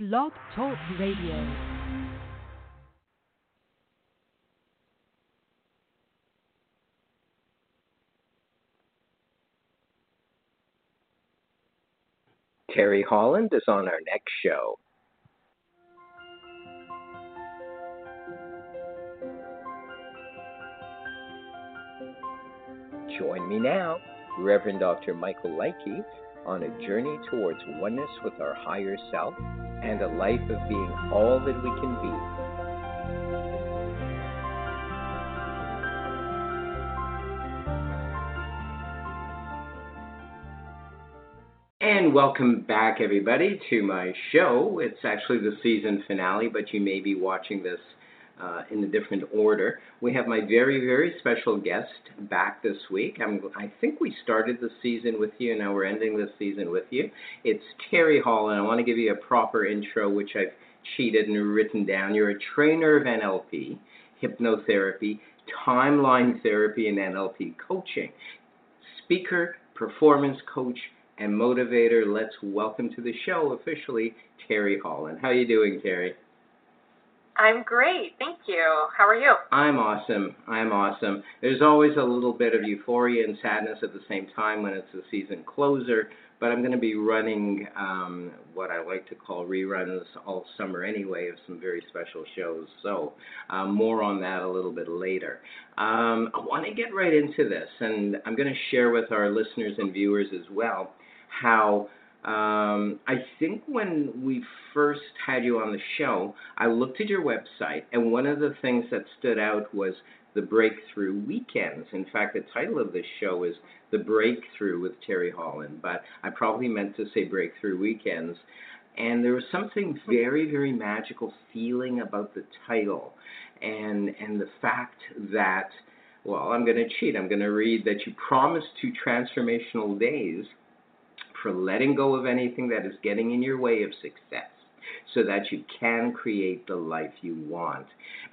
Blog Talk Radio. Teri Holland is on our next show. Join me now, Reverend Dr. Michael Likey, on a journey towards oneness with our higher self and a life of being all that we can be. And welcome back, everybody, to my show. It's actually the season finale, but you may be watching this uh, in a different order. We have my very, very special guest back this week. I'm, I think we started the season with you, and now we're ending the season with you. It's Teri Hall, and I want to give you a proper intro, which I've cheated and written down. You're a trainer of NLP, hypnotherapy, timeline therapy, and NLP coaching, speaker, performance coach, and motivator. Let's welcome to the show officially Teri Holland. How are you doing, Teri? I'm great, thank you. How are you? I'm awesome. I'm awesome. There's always a little bit of euphoria and sadness at the same time when it's a season closer, but I'm going to be running um, what I like to call reruns all summer anyway of some very special shows. So, um, more on that a little bit later. Um, I want to get right into this, and I'm going to share with our listeners and viewers as well how um, I think when we first had you on the show, I looked at your website, and one of the things that stood out was the Breakthrough Weekends. In fact, the title of this show is The Breakthrough with Teri Holland, but I probably meant to say Breakthrough Weekends. And there was something very, very magical feeling about the title and, and the fact that, well, I'm going to cheat. I'm going to read that you promised two transformational days for letting go of anything that is getting in your way of success so that you can create the life you want.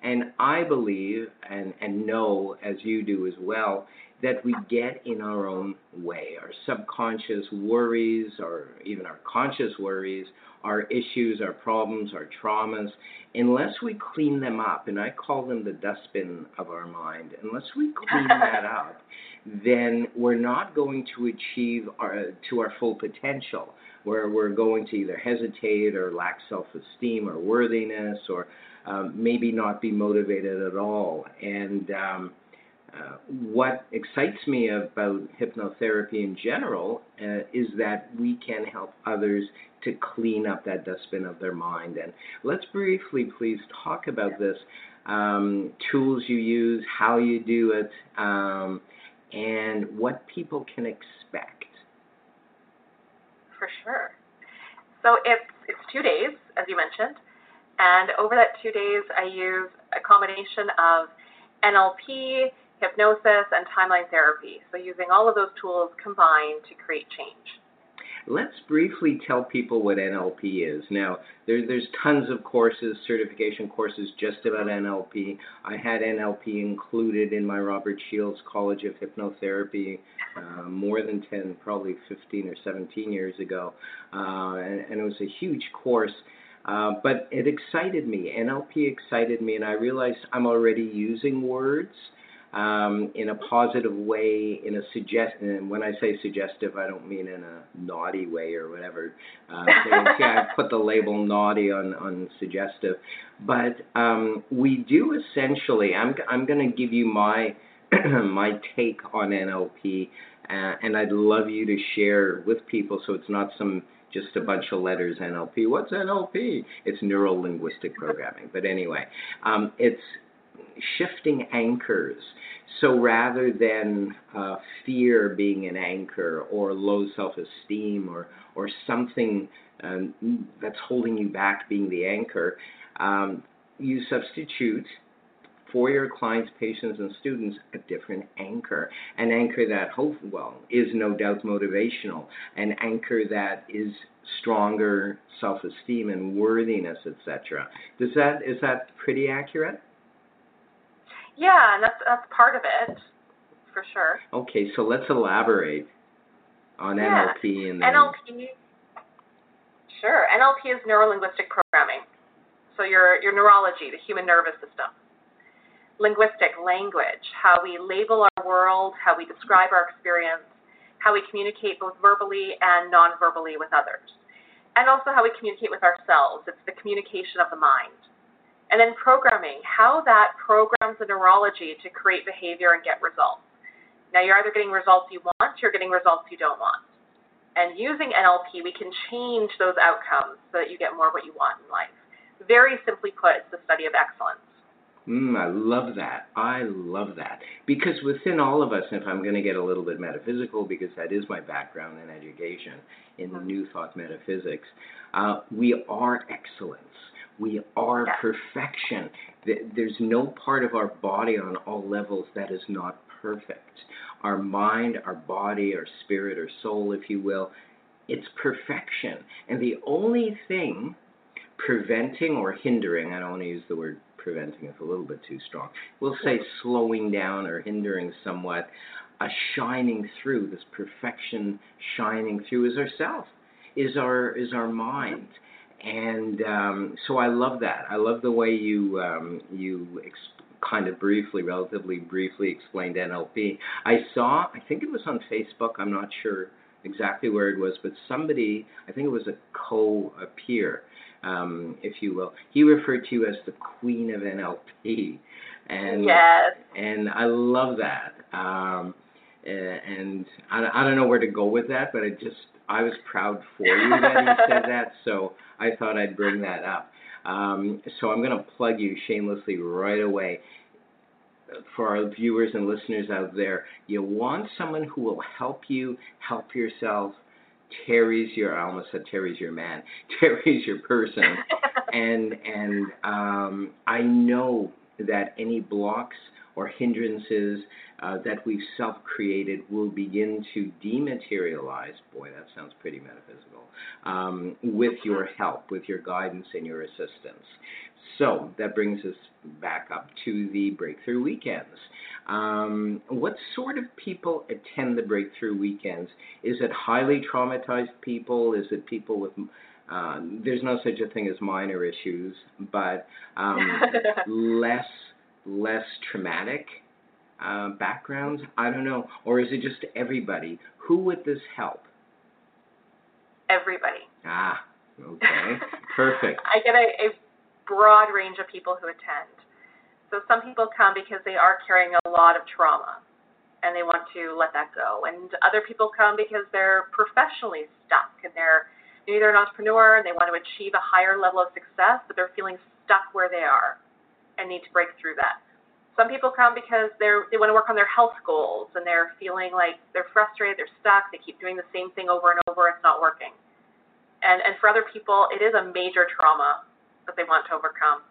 And I believe and, and know, as you do as well, that we get in our own way. Our subconscious worries, or even our conscious worries, our issues, our problems, our traumas, unless we clean them up, and I call them the dustbin of our mind, unless we clean that up, then we're not going to achieve our, to our full potential, where we're going to either hesitate or lack self esteem or worthiness or um, maybe not be motivated at all. And um, uh, what excites me about hypnotherapy in general uh, is that we can help others to clean up that dustbin of their mind. And let's briefly, please, talk about this um, tools you use, how you do it, um, and what people can expect. For sure. So it's it's two days, as you mentioned, and over that two days, I use a combination of NLP hypnosis, and timeline therapy. So, using all of those tools combined to create change. Let's briefly tell people what NLP is. Now, there, there's tons of courses, certification courses just about NLP. I had NLP included in my Robert Shields College of Hypnotherapy uh, more than 10, probably 15 or 17 years ago, uh, and, and, it was a huge course. Uh, but it excited me. NLP excited me, and I realized I'm already using words um, in a positive way, in a suggest. And when I say suggestive, I don't mean in a naughty way or whatever. Uh, I put the label naughty on on suggestive, but um, we do essentially. I'm I'm going to give you my my take on NLP, uh, and I'd love you to share with people so it's not some just a bunch of letters NLP. What's NLP? It's neuro linguistic programming. But anyway, um, it's shifting anchors. So rather than uh, fear being an anchor or low self esteem or, or something um, that's holding you back being the anchor, um, you substitute for your clients, patients, and students a different anchor. An anchor that, hope, well, is no doubt motivational. An anchor that is stronger self-esteem and worthiness, etc. Does that is that pretty accurate? Yeah, and that's that's part of it, for sure. Okay, so let's elaborate on yeah. NLP and NLP. Sure. NLP is neuro linguistic programming. So your, your neurology, the human nervous system. Linguistic, language, how we label our world, how we describe our experience, how we communicate both verbally and non verbally with others, and also how we communicate with ourselves. It's the communication of the mind. And then programming, how that programs the neurology to create behavior and get results. Now, you're either getting results you want, you're getting results you don't want. And using NLP, we can change those outcomes so that you get more of what you want in life. Very simply put, it's the study of excellence. Mm, I love that. I love that. Because within all of us, if I'm going to get a little bit metaphysical, because that is my background in education, in Mhm. New Thought metaphysics, uh, we are excellence. We are perfection. There's no part of our body on all levels that is not perfect. Our mind, our body, our spirit, or soul, if you will, it's perfection. And the only thing preventing or hindering, I don't want to use the word preventing, it's a little bit too strong. We'll say mm-hmm. slowing down or hindering somewhat, a shining through, this perfection shining through is ourself, is our is our mind. And um, so I love that. I love the way you um, you ex- kind of briefly, relatively briefly explained NLP. I saw, I think it was on Facebook. I'm not sure exactly where it was, but somebody, I think it was a co a peer, um, if you will. He referred to you as the queen of NLP, and yes. and I love that. Um, and I, I don't know where to go with that, but it just I was proud for you that you said that, so I thought I'd bring that up. Um, so I'm going to plug you shamelessly right away. For our viewers and listeners out there, you want someone who will help you help yourself. Teri's your, I almost said Teri's your man. Teri's your person and and um, I know that any blocks or hindrances uh, that we've self-created will begin to dematerialize. Boy, that sounds pretty metaphysical. Um, with your help, with your guidance and your assistance. So that brings us back up to the breakthrough weekends. Um, what sort of people attend the breakthrough weekends? Is it highly traumatized people? Is it people with um, there's no such a thing as minor issues, but um, less less traumatic uh, backgrounds. I don't know, or is it just everybody? Who would this help? Everybody. Ah, okay, perfect. I get a, a broad range of people who attend. So some people come because they are carrying a lot of trauma and they want to let that go. And other people come because they're professionally stuck and they're maybe they're an entrepreneur and they want to achieve a higher level of success, but they're feeling stuck where they are and need to break through that. Some people come because they're they want to work on their health goals and they're feeling like they're frustrated, they're stuck, they keep doing the same thing over and over, it's not working. And and for other people it is a major trauma that they want to overcome.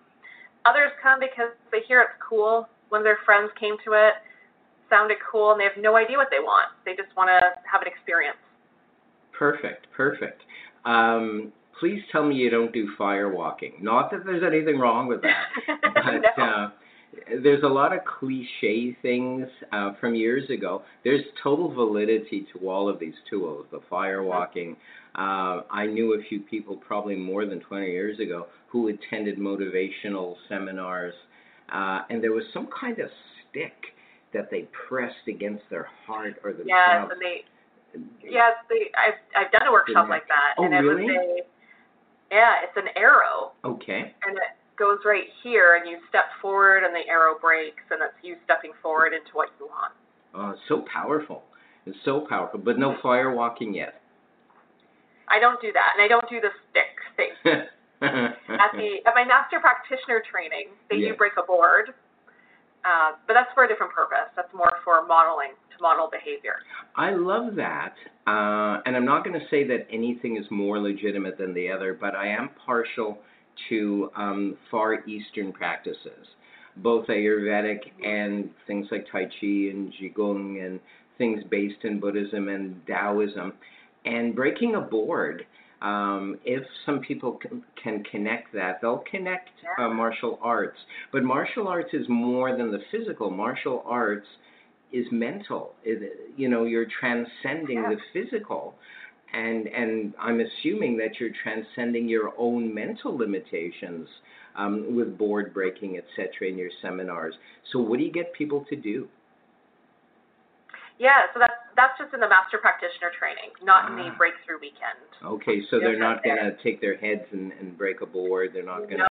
Others come because they hear it's cool. One of their friends came to it, sounded cool, and they have no idea what they want. They just want to have an experience. Perfect, perfect. Um, please tell me you don't do fire walking. Not that there's anything wrong with that, but no. uh, there's a lot of cliche things uh, from years ago. There's total validity to all of these tools. The fire walking. Uh, I knew a few people, probably more than 20 years ago, who attended motivational seminars, uh, and there was some kind of stick that they pressed against their heart or yes, themselves. and they yes, they I've I've done a workshop like that, Oh, and it really? was a yeah, it's an arrow, Okay. and it goes right here, and you step forward, and the arrow breaks, and it's you stepping forward into what you want. Oh, it's so powerful. It's so powerful, but no fire walking yet. I don't do that, and I don't do the stick thing. at the at my master practitioner training, they Yes. do break a board, uh, but that's for a different purpose. That's more for modeling to model behavior. I love that, uh, and I'm not going to say that anything is more legitimate than the other, but I am partial to um, Far Eastern practices, both Ayurvedic and things like Tai Chi and Qigong and things based in Buddhism and Taoism. And breaking a board, um, if some people can, can connect that, they'll connect uh, martial arts. But martial arts is more than the physical. Martial arts is mental. It, you know, you're transcending Yeah. the physical. and and I'm assuming that you're transcending your own mental limitations um, with board breaking, etc., in your seminars. So, what do you get people to do? Yeah, so that's that's just in the master practitioner training, not in the Ah. breakthrough weekend. Okay, so they're not going to take their heads and, and break a board. They're not going to.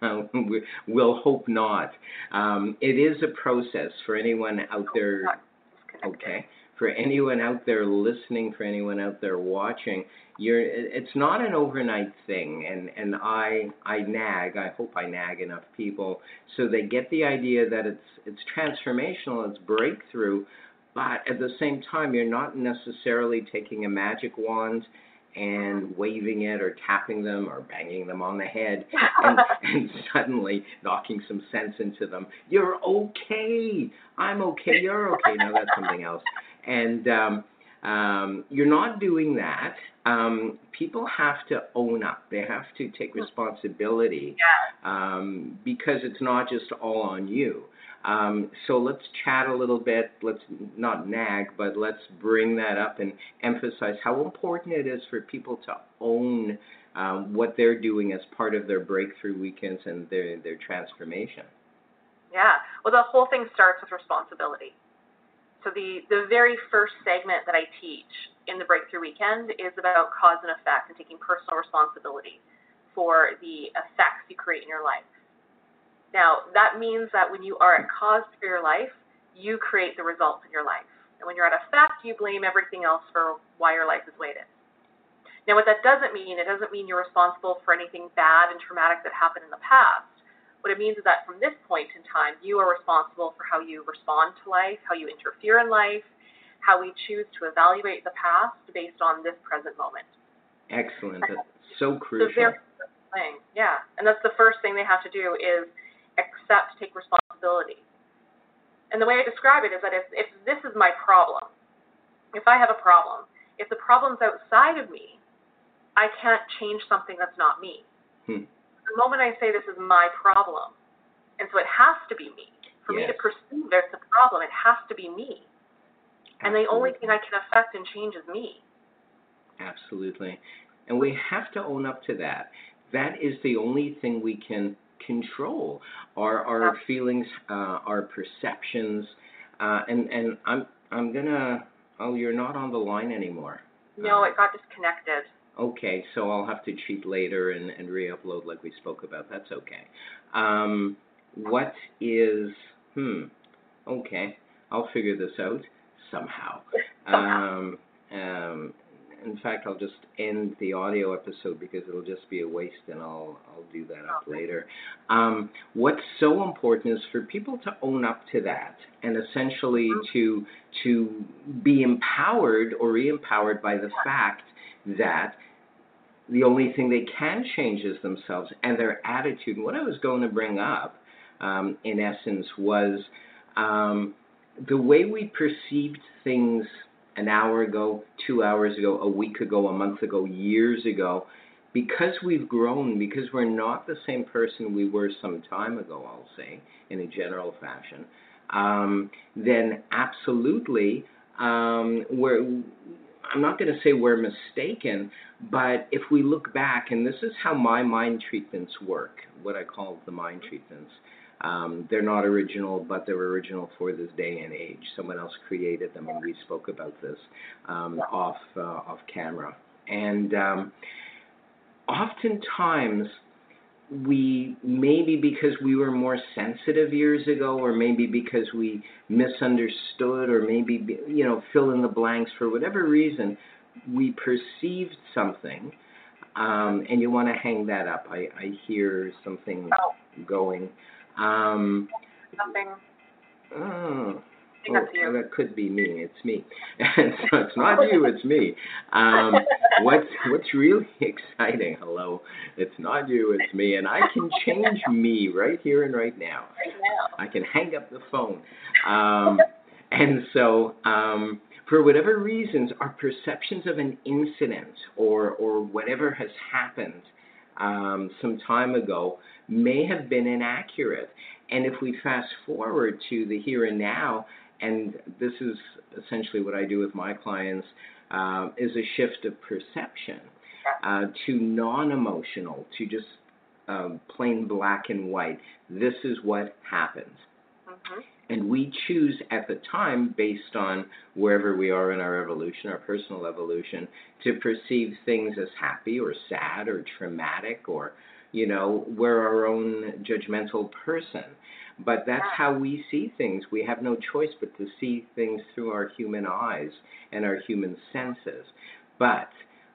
No. We- we'll hope not. Um, it is a process for anyone out there. Not disconnected. Okay, for anyone out there listening, for anyone out there watching, you're. it- It's not an overnight thing, and and I I nag. I hope I nag enough people so they get the idea that it's it's transformational, it's breakthrough, but at the same time, you're not necessarily taking a magic wand and waving it or tapping them or banging them on the head and, and suddenly knocking some sense into them. You're okay. I'm okay. You're okay. Now that's something else. And um, um, you're not doing that. Um, people have to own up. They have to take responsibility um, because it's not just all on you. Um, so let's chat a little bit. Let's not nag, but let's bring that up and emphasize how important it is for people to own um, what they're doing as part of their breakthrough weekends and their their transformation. Yeah. Well, the whole thing starts with responsibility. So the the very first segment that I teach in the Breakthrough Weekend is about cause and effect and taking personal responsibility for the effects you create in your life. Now, that means that when you are at cause for your life, you create the results in your life. And when you're at effect, you blame everything else for why your life is the way it is. Now, what that doesn't mean, it doesn't mean you're responsible for anything bad and traumatic that happened in the past. What it means is that from this point in time, you are responsible for how you respond to life, how you interfere in life, how we choose to evaluate the past based on this present moment. Excellent. That's so crucial. first thing, yeah. And that's the first thing they have to do is accept, take responsibility. And the way I describe it is that if, if this is my problem, if I have a problem, if the problem's outside of me, I can't change something that's not me. Hmm. The moment I say this is my problem, and so it has to be me. For me to perceive there's a problem, it has to be me. And the only thing I can affect and change is me. Absolutely. And we have to own up to that. That is the only thing we can control our our feelings, uh, our perceptions, uh, and and I'm I'm gonna. Oh, you're not on the line anymore. No, Uh, it got disconnected. Okay, so I'll have to cheat later and, and re-upload like we spoke about. That's okay. Um, what is hmm? Okay, I'll figure this out somehow. Um, um, in fact, I'll just end the audio episode because it'll just be a waste, and I'll I'll do that up Okay. later. Um, what's so important is for people to own up to that, and essentially to to be empowered or re-empowered by the fact that the only thing they can change is themselves and their attitude. And what I was going to bring up, um, in essence, was um, the way we perceived things an hour ago, two hours ago, a week ago, a month ago, years ago. Because we've grown, because we're not the same person we were some time ago, I'll say, in a general fashion, um, then absolutely um, we're. I'm not going to say we're mistaken, but if we look back, and this is how my mind treatments work, what I call the mind treatments. Um, they're not original, but they're original for this day and age. Someone else created them, and we spoke about this um, off uh, off camera. And um, oftentimes, we maybe because we were more sensitive years ago, or maybe because we misunderstood, or maybe you know fill in the blanks for whatever reason, we perceived something, um, and you want to hang that up. I, I hear something Oh, going. Um, nothing. oh, I think that's oh, that could be me. It's me. so it's not you. It's me. Um, what's what's really exciting? Hello, it's not you. It's me, and I can change me right here and right now. right now. I can hang up the phone. Um, and so, um, for whatever reasons, our perceptions of an incident or, or whatever has happened um, some time ago may have been inaccurate. And if we fast forward to the here and now, and this is essentially what I do with my clients, um, is a shift of perception uh, to non-emotional, to just um, plain black and white. This is what happens. Mhm. And we choose at the time, based on wherever we are in our evolution, our personal evolution, to perceive things as happy or sad or traumatic or, you know, we're our own judgmental person. But that's how we see things. We have no choice but to see things through our human eyes and our human senses. But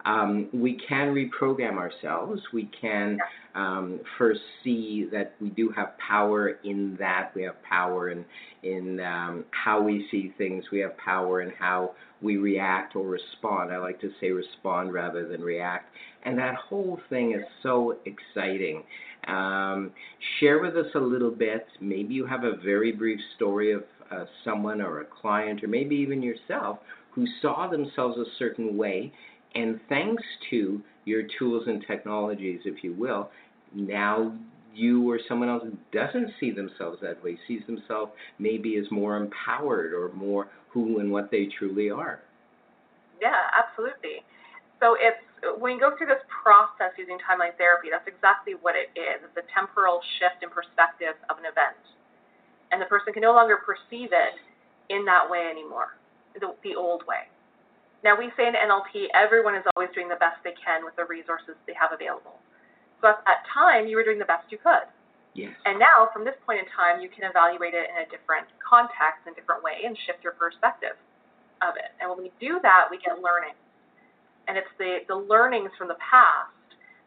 um, we can reprogram ourselves. We can um, first see that we do have power in that. We have power in in um, how we see things. We have power in how we react or respond. I like to say respond rather than react. And that whole thing is so exciting. Um, share with us a little bit. Maybe you have a very brief story of uh, someone or a client, or maybe even yourself, who saw themselves a certain way, and thanks to your tools and technologies, if you will, now you or someone else who doesn't see themselves that way, sees themselves maybe as more empowered or more who and what they truly are. Yeah, absolutely. So it's when you go through this process using timeline therapy, that's exactly what it is. It's a temporal shift in perspective of an event. And the person can no longer perceive it in that way anymore, the, the old way. Now, we say in NLP, everyone is always doing the best they can with the resources they have available. So at that time, you were doing the best you could. Yes. And now, from this point in time, you can evaluate it in a different context, in a different way, and shift your perspective of it. And when we do that, we get learning. And it's the, the learnings from the past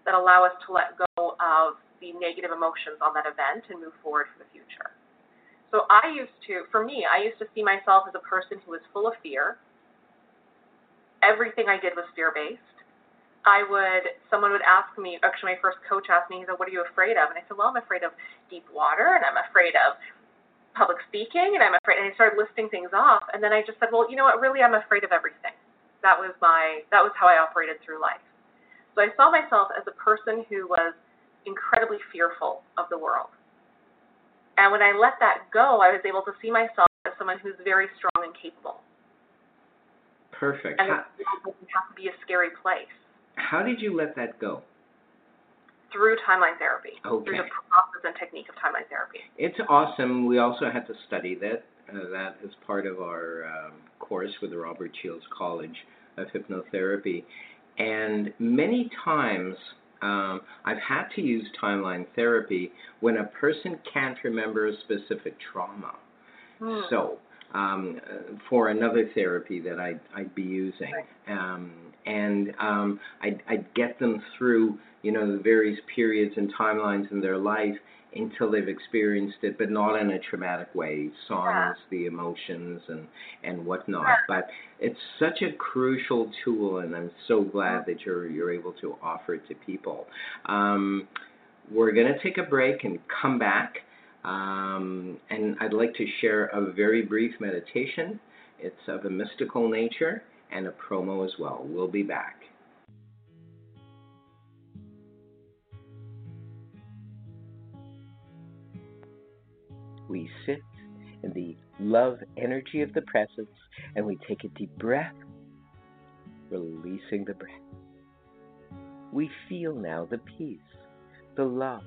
that allow us to let go of the negative emotions on that event and move forward for the future. So I used to, for me, I used to see myself as a person who was full of fear. Everything I did was fear based. I would, someone would ask me, oh, actually, my first coach asked me, he said, What are you afraid of? And I said, Well, I'm afraid of deep water, and I'm afraid of public speaking, and I'm afraid, and I started listing things off. And then I just said, Well, you know what? Really, I'm afraid of everything. That was my, that was how I operated through life. So I saw myself as a person who was incredibly fearful of the world. And when I let that go, I was able to see myself as someone who's very strong and capable. Perfect. And it doesn't have to be a scary place. How did you let that go? through timeline therapy, Okay. through the process and technique of timeline therapy. It's awesome. We also had to study that. Uh, that is part of our um, course with the Robert Shields College of Hypnotherapy. And many times um, I've had to use timeline therapy when a person can't remember a specific trauma. Hmm. So, um, for another therapy that I'd, I'd be using, um, and um, I'd, I'd get them through, you know, the various periods and timelines in their life until they've experienced it, but not in a traumatic way. Songs, the emotions, and and whatnot. Yeah. But it's such a crucial tool, and I'm so glad that you're you're able to offer it to people. Um, we're going to take a break and come back. Um, and I'd like to share a very brief meditation. It's of a mystical nature and a promo as well. We'll be back. We sit in the love energy of the presence and we take a deep breath, releasing the breath. We feel now the peace, the love,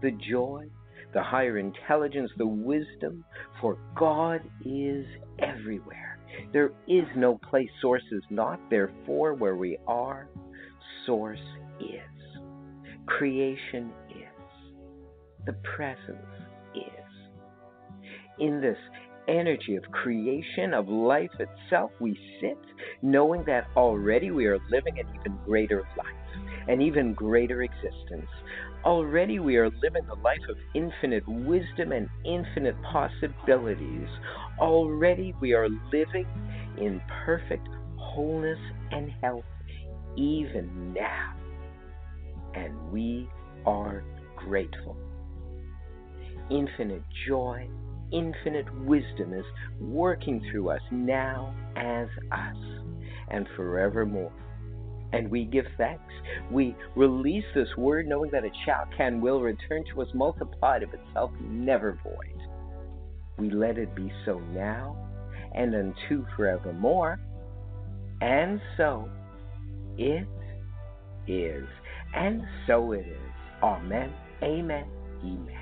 the joy, the higher intelligence, the wisdom, for God is everywhere. There is no place source is not, therefore, where we are, source is. Creation is. The presence is. In this energy of creation, of life itself, we sit knowing that already we are living an even greater life, an even greater existence. Already we are living the life of infinite wisdom and infinite possibilities. Already we are living in perfect wholeness and health, even now. And we are grateful. Infinite joy, infinite wisdom is working through us now as us and forevermore. And we give thanks. We release this word knowing that a child can, will return to us multiplied of itself, never void. We let it be so now and unto forevermore. And so it is. And so it is. Amen. Amen. Amen.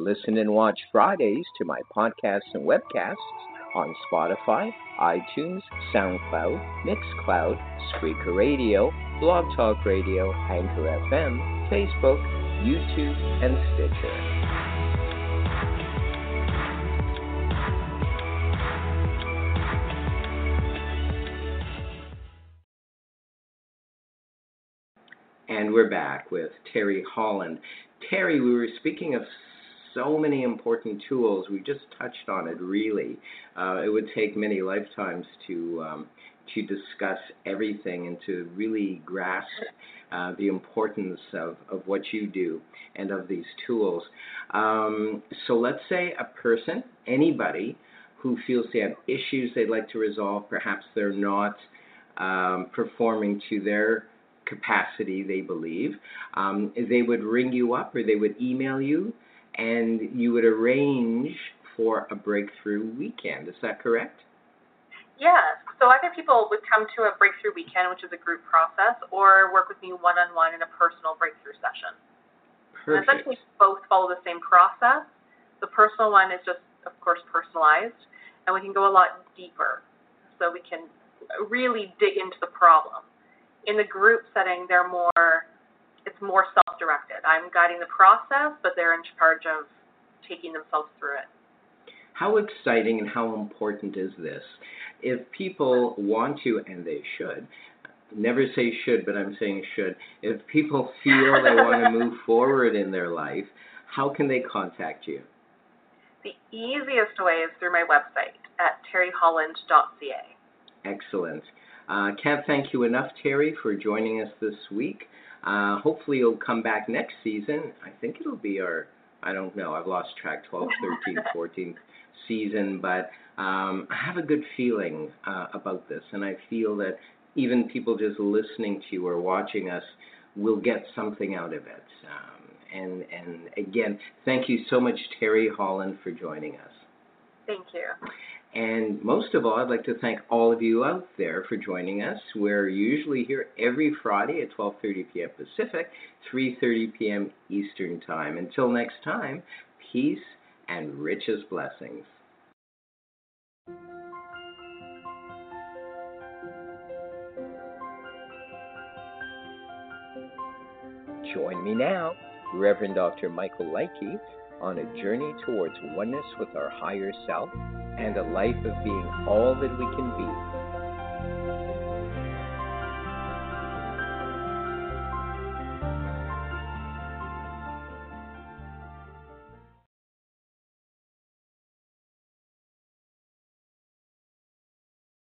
Listen and watch Fridays to my podcasts and webcasts on Spotify, iTunes, SoundCloud, Mixcloud, Spreaker Radio, Blog Talk Radio, Anchor FM, Facebook, YouTube, and Stitcher. And we're back with Teri Holland. Teri, we were speaking of so many important tools. We just touched on it really. Uh, it would take many lifetimes to um, to discuss everything and to really grasp uh, the importance of, of what you do and of these tools. Um, so let's say a person, anybody, who feels they have issues they'd like to resolve, perhaps they're not um, performing to their capacity, they believe, um, they would ring you up or they would email you and you would arrange for a breakthrough weekend. Is that correct? Yes. So either people would come to a breakthrough weekend, which is a group process, or work with me one on one in a personal breakthrough session. Perfect. And essentially, both follow the same process. The personal one is just, of course, personalized, and we can go a lot deeper. So we can really dig into the problem. In the group setting, they're more it's more self-directed. I'm guiding the process, but they're in charge of taking themselves through it. How exciting and how important is this? If people want to, and they should, never say should, but I'm saying should, if people feel they want to move forward in their life, how can they contact you? The easiest way is through my website at teriholland.ca. Excellent. Uh, can't thank you enough, Teri, for joining us this week. Uh, hopefully, you'll come back next season. I think it'll be our, I don't know, I've lost track, 12th, 13th, 14th season, but um, I have a good feeling uh, about this, and I feel that even people just listening to you or watching us will get something out of it. Um, and, and again, thank you so much, Teri Holland, for joining us. Thank you. And most of all, I'd like to thank all of you out there for joining us. We're usually here every Friday at 12:30 p.m. Pacific, 3:30 p.m. Eastern Time. Until next time, peace and richest blessings. Join me now, Reverend Dr. Michael Likey, on a journey towards oneness with our higher self and a life of being all that we can be.